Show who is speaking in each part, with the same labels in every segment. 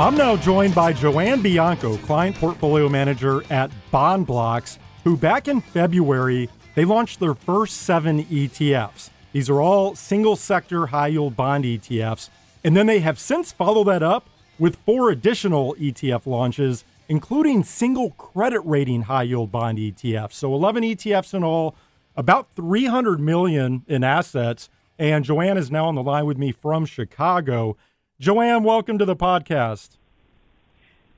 Speaker 1: I'm now joined by JoAnne Bianco, client portfolio manager at BondBloxx, who back in February, they launched their first seven ETFs. These are all single sector high yield bond ETFs. And then they have since followed that up with four additional ETF launches, including single credit rating high yield bond ETFs. So 11 ETFs in all, about 300 million in assets. And JoAnne is now on the line with me from Chicago. JoAnne, welcome to the podcast.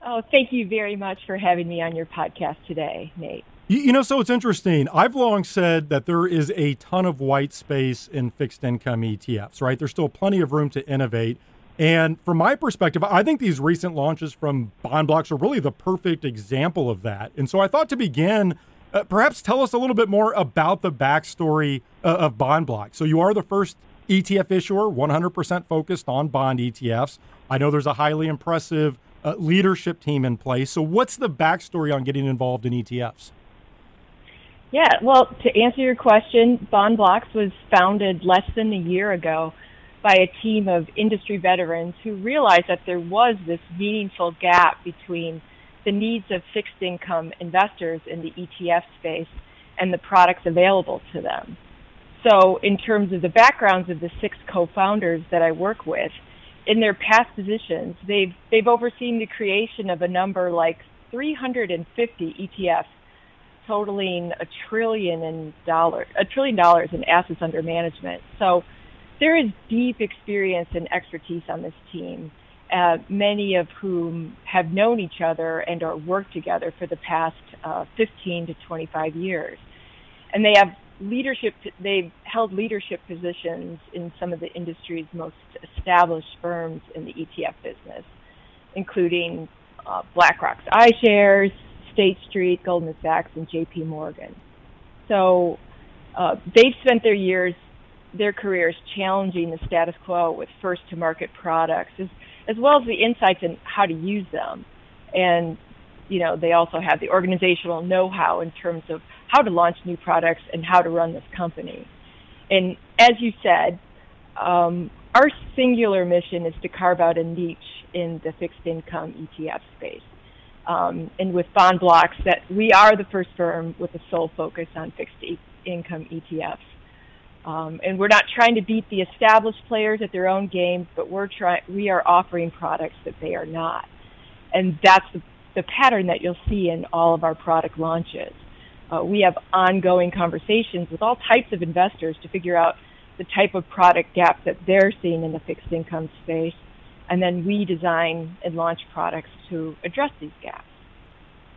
Speaker 2: Oh, thank you very much for having me on your podcast today, Nate.
Speaker 1: You, you, know, so it's interesting. I've long said that there is a ton of white space in fixed income ETFs, right? There's still plenty of room to innovate. And from my perspective, I think these recent launches from BondBloxx are really the perfect example of that. And so I thought to begin, uh, perhaps tell us a little bit more about the backstory uh, of BondBloxx. So you are the first ETF issuer, 100% focused on bond ETFs. I know there's a highly impressive uh, leadership team in place. So, what's the backstory on getting involved in ETFs?
Speaker 2: Yeah, well, to answer your question, BondBloxx was founded less than a year ago by a team of industry veterans who realized that there was this meaningful gap between the needs of fixed income investors in the ETF space and the products available to them. So in terms of the backgrounds of the six co-founders that I work with, in their past positions, they've they've overseen the creation of a number like 350 ETFs, totaling a trillion in dollar a trillion dollars in assets under management. So there is deep experience and expertise on this team, uh, many of whom have known each other and or worked together for the past uh, 15 to 25 years, and they have leadership, they've held leadership positions in some of the industry's most established firms in the ETF business, including uh, BlackRock's iShares, State Street, Goldman Sachs, and JP Morgan. So uh, they've spent their years, their careers challenging the status quo with first to market products, as, as well as the insights in how to use them. And, you know, they also have the organizational know-how in terms of how to launch new products and how to run this company. And as you said, um, our singular mission is to carve out a niche in the fixed income ETF space. Um, and with BondBloxx, that we are the first firm with a sole focus on fixed e- income ETFs. Um, and we're not trying to beat the established players at their own game, but we're trying. We are offering products that they are not, and that's the, the pattern that you'll see in all of our product launches. Uh, we have ongoing conversations with all types of investors to figure out the type of product gap that they're seeing in the fixed income space. And then we design and launch products to address these gaps.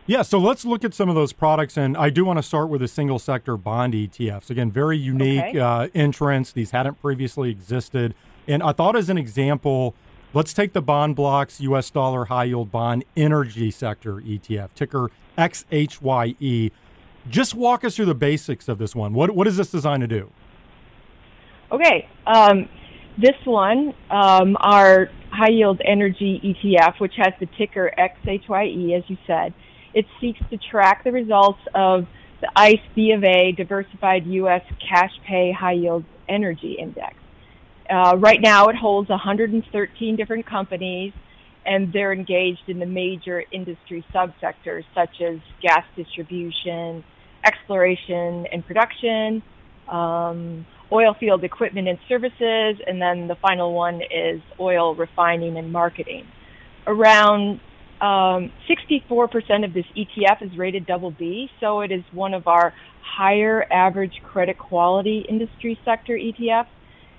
Speaker 1: Yeah, so let's look at some of those products. And I do want to start with the single sector bond ETFs. Again, very unique okay. uh, entrance. These hadn't previously existed. And I thought, as an example, let's take the BondBloxx US dollar high yield bond energy sector ETF, ticker XHYE. Just walk us through the basics of this one. What what is this designed to do?
Speaker 2: Okay, um, this one, um, our high yield energy ETF, which has the ticker XHYE, as you said, it seeks to track the results of the ICE B of A Diversified U.S. Cash Pay High Yield Energy Index. Uh, right now, it holds 113 different companies, and they're engaged in the major industry subsectors such as gas distribution, exploration and production, um, oil field equipment and services, and then the final one is oil refining and marketing. Around um, 64% of this ETF is rated double B, so it is one of our higher average credit quality industry sector ETFs.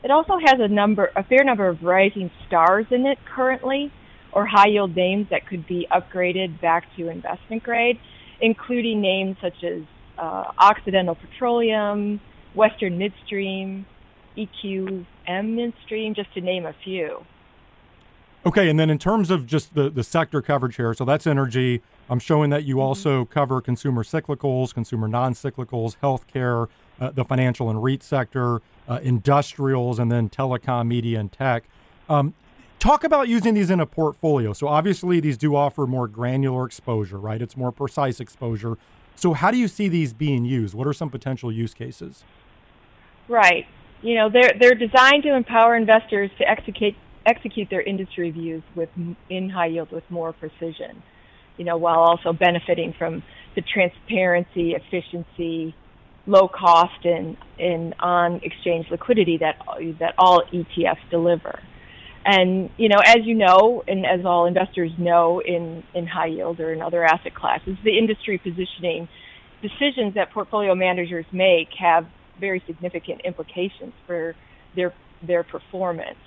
Speaker 2: It also has a number, a fair number of rising stars in it currently, or high yield names that could be upgraded back to investment grade, including names such as uh, Occidental Petroleum, Western Midstream, EQM Midstream, just to name a few.
Speaker 1: Okay, and then in terms of just the, the sector coverage here, so that's energy. I'm showing that you mm-hmm. also cover consumer cyclicals, consumer non cyclicals, healthcare, uh, the financial and REIT sector, uh, industrials, and then telecom, media, and tech. Um, talk about using these in a portfolio. So obviously, these do offer more granular exposure, right? It's more precise exposure. So, how do you see these being used? What are some potential use cases?
Speaker 2: Right. You know, they're they're designed to empower investors to execute execute their industry views with in high yield with more precision, you know, while also benefiting from the transparency, efficiency, low cost, and, and on exchange liquidity that that all ETFs deliver. And you know, as you know, and as all investors know in in high yield or in other asset classes, the industry positioning decisions that portfolio managers make have very significant implications for their their performance.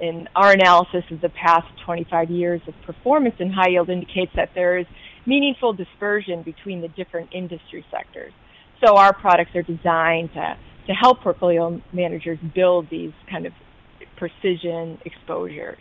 Speaker 2: And our analysis of the past 25 years of performance in high yield indicates that there is meaningful dispersion between the different industry sectors. So our products are designed to, to help portfolio managers build these kind of precision exposures.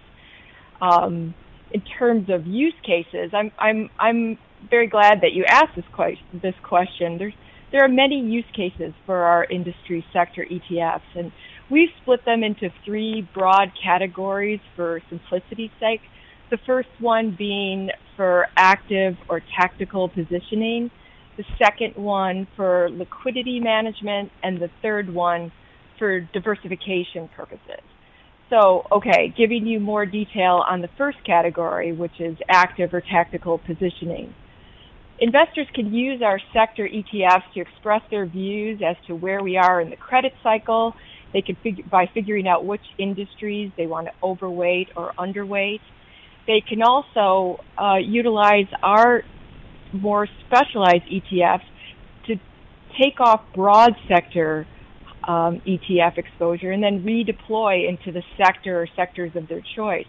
Speaker 2: Um, in terms of use cases, I'm, I'm, I'm very glad that you asked this, que- this question. There's, there are many use cases for our industry sector ETFs, and we've split them into three broad categories for simplicity's sake. The first one being for active or tactical positioning, the second one for liquidity management, and the third one for diversification purposes. So, okay, giving you more detail on the first category, which is active or tactical positioning. Investors can use our sector ETFs to express their views as to where we are in the credit cycle. They can figure by figuring out which industries they want to overweight or underweight. They can also uh, utilize our more specialized ETFs to take off broad sector um, ETF exposure and then redeploy into the sector or sectors of their choice.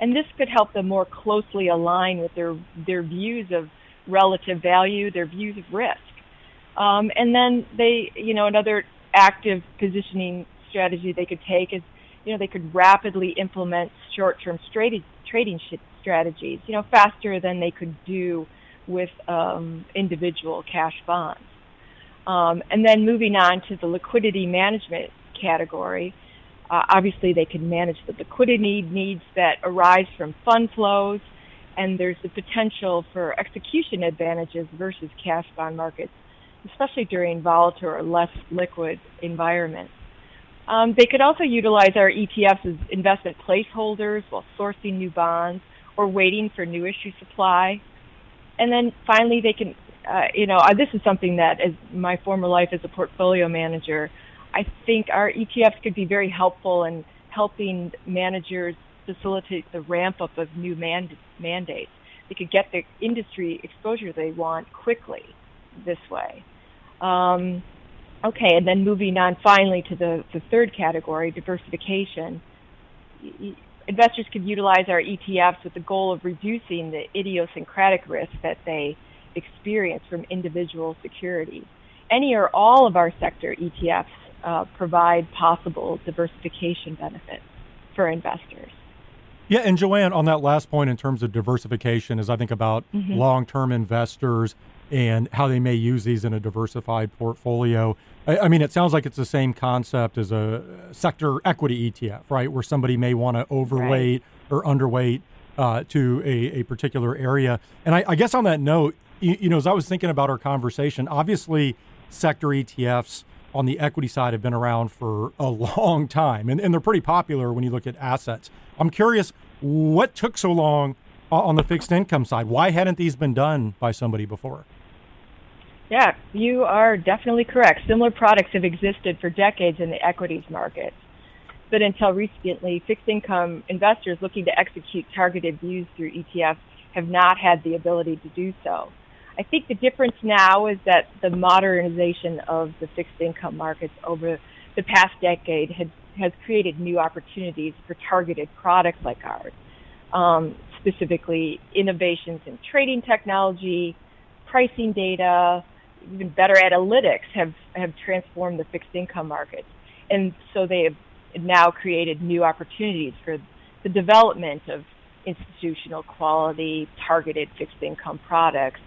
Speaker 2: And this could help them more closely align with their, their views of relative value, their views of risk. Um, and then they, you know, another active positioning strategy they could take is, you know, they could rapidly implement short-term trading, strategies, you know, faster than they could do with um, individual cash bonds. Um, and then moving on to the liquidity management category, uh, obviously they can manage the liquidity needs that arise from fund flows, and there's the potential for execution advantages versus cash bond markets, especially during volatile or less liquid environments. Um, they could also utilize our ETFs as investment placeholders while sourcing new bonds or waiting for new issue supply. And then finally, they can, uh, you know, uh, this is something that, as my former life as a portfolio manager, I think our ETFs could be very helpful in helping managers facilitate the ramp up of new mand- mandates. They could get the industry exposure they want quickly this way. Um, okay, and then moving on finally to the, the third category, diversification. Investors could utilize our ETFs with the goal of reducing the idiosyncratic risk that they experience from individual securities. Any or all of our sector ETFs uh, provide possible diversification benefits for investors.
Speaker 1: Yeah, and JoAnne, on that last point in terms of diversification, as I think about mm-hmm. long term investors and how they may use these in a diversified portfolio, I, I, mean, it sounds like it's the same concept as a sector equity ETF, right? Where somebody may want to overweight right. or underweight uh, to a, a, particular area. And I, I guess on that note, you, you know, as I was thinking about our conversation, obviously sector ETFs on the equity side have been around for a long time, and, and they're pretty popular when you look at assets. I'm curious, what took so long on the fixed income side? Why hadn't these been done by somebody before?
Speaker 2: Yeah, you are definitely correct. Similar products have existed for decades in the equities market. But until recently, fixed income investors looking to execute targeted views through ETFs have not had the ability to do so. I think the difference now is that the modernization of the fixed income markets over the past decade has, has created new opportunities for targeted products like ours. Um, specifically, innovations in trading technology, pricing data, even better analytics have, have transformed the fixed income markets. And so they have now created new opportunities for the development of institutional quality targeted fixed income products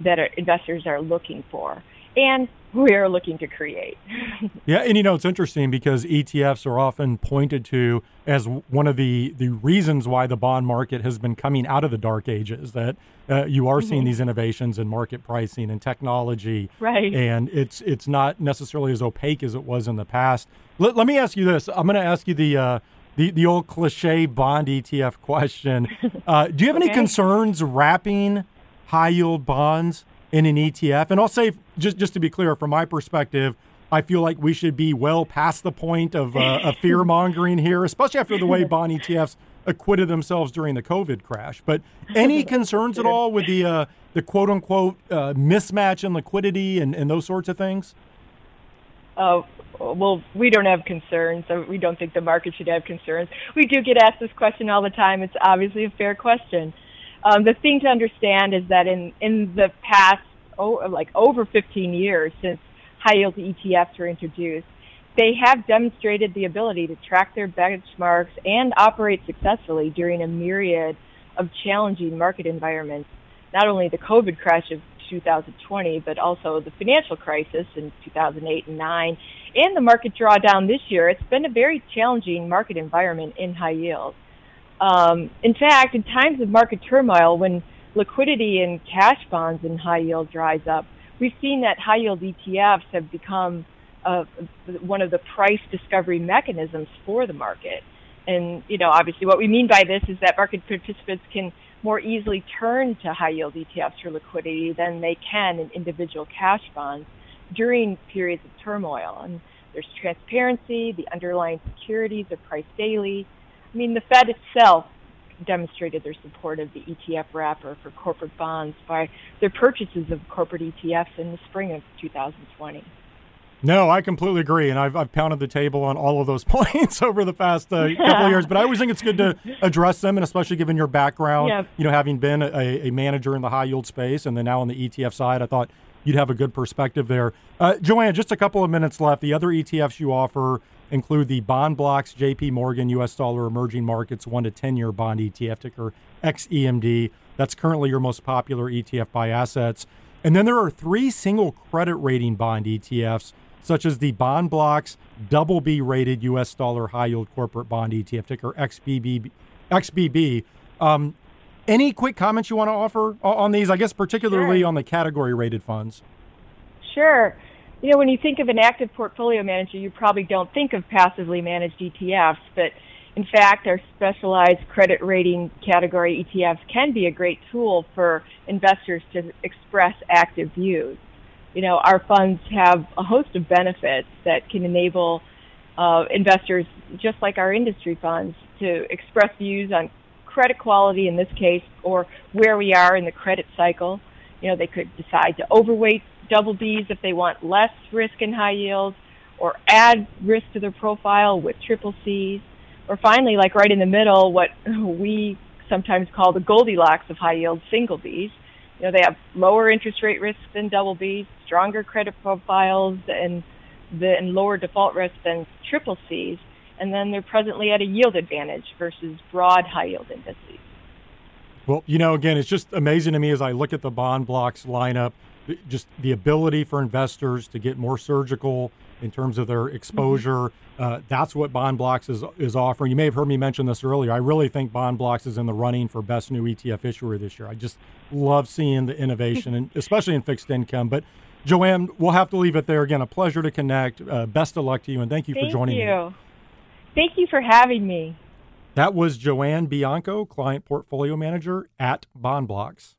Speaker 2: that investors are looking for and we are looking to create.
Speaker 1: yeah, and you know it's interesting because ETFs are often pointed to as one of the the reasons why the bond market has been coming out of the dark ages. That uh, you are mm-hmm. seeing these innovations in market pricing and technology,
Speaker 2: right?
Speaker 1: And it's it's not necessarily as opaque as it was in the past. Let, let me ask you this. I'm going to ask you the uh, the, the old cliche bond ETF question. Uh, do you have okay. any concerns wrapping high yield bonds in an ETF? And I'll say, just, just to be clear, from my perspective, I feel like we should be well past the point of, uh, fear mongering here, especially after the way bond ETFs acquitted themselves during the COVID crash. But any concerns at all with the uh, the quote unquote uh, mismatch in liquidity and, and those sorts of things?
Speaker 2: Uh, well, we don't have concerns. We don't think the market should have concerns. We do get asked this question all the time. It's obviously a fair question. Um, the thing to understand is that in, in the past, oh, like over 15 years since high yield ETFs were introduced, they have demonstrated the ability to track their benchmarks and operate successfully during a myriad of challenging market environments. Not only the COVID crash of 2020, but also the financial crisis in 2008 and 9, and the market drawdown this year. It's been a very challenging market environment in high yield. Um, in fact, in times of market turmoil, when liquidity in cash bonds and high yield dries up, we've seen that high yield ETFs have become uh, one of the price discovery mechanisms for the market. And, you know, obviously what we mean by this is that market participants can more easily turn to high yield ETFs for liquidity than they can in individual cash bonds during periods of turmoil. And there's transparency, the underlying securities are priced daily. I mean, the Fed itself demonstrated their support of the ETF wrapper for corporate bonds by their purchases of corporate ETFs in the spring of 2020.
Speaker 1: No, I completely agree, and I've, I've pounded the table on all of those points over the past uh, couple of years. But I always think it's good to address them, and especially given your background, you know, having been a, a, manager in the high yield space and then now on the ETF side, I thought you'd have a good perspective there. Uh, JoAnne, just a couple of minutes left. The other ETFs you offer include the BondBloxx JP Morgan U.S. Dollar Emerging Markets one to ten year bond ETF ticker XEMD. That's currently your most popular ETF by assets. And then there are three single credit rating bond ETFs such as the BondBloxx double B rated U.S. dollar high yield corporate bond ETF ticker XBB. XBB. Um, any quick comments you want to offer on these? I guess particularly
Speaker 2: sure.
Speaker 1: on the category rated funds.
Speaker 2: Sure. You know, when you think of an active portfolio manager, you probably don't think of passively managed ETFs, but in fact, our specialized credit rating category ETFs can be a great tool for investors to express active views you know, our funds have a host of benefits that can enable uh, investors, just like our industry funds, to express views on credit quality in this case, or where we are in the credit cycle. You know, they could decide to overweight double Bs if they want less risk in high yields, or add risk to their profile with triple Cs, or finally, like right in the middle, what we sometimes call the Goldilocks of high yield single Bs you know, they have lower interest rate risk than double Bs, stronger credit profiles, and, the, and lower default risk than triple Cs. And then they're presently at a yield advantage versus broad high yield indices.
Speaker 1: Well, you know, again, it's just amazing to me as I look at the BondBloxx lineup, just the ability for investors to get more surgical in terms of their exposure. Mm-hmm. Uh, that's what BondBloxx is is offering. You may have heard me mention this earlier. I really think BondBloxx is in the running for best new ETF issuer this year. I just love seeing the innovation, and especially in fixed income. But JoAnne, we'll have to leave it there. Again, a pleasure to connect. Uh, best of luck to you, and thank you
Speaker 2: thank
Speaker 1: for joining
Speaker 2: you.
Speaker 1: me.
Speaker 2: Thank you for having me.
Speaker 1: That was JoAnne Bianco, client portfolio manager at BondBloxx.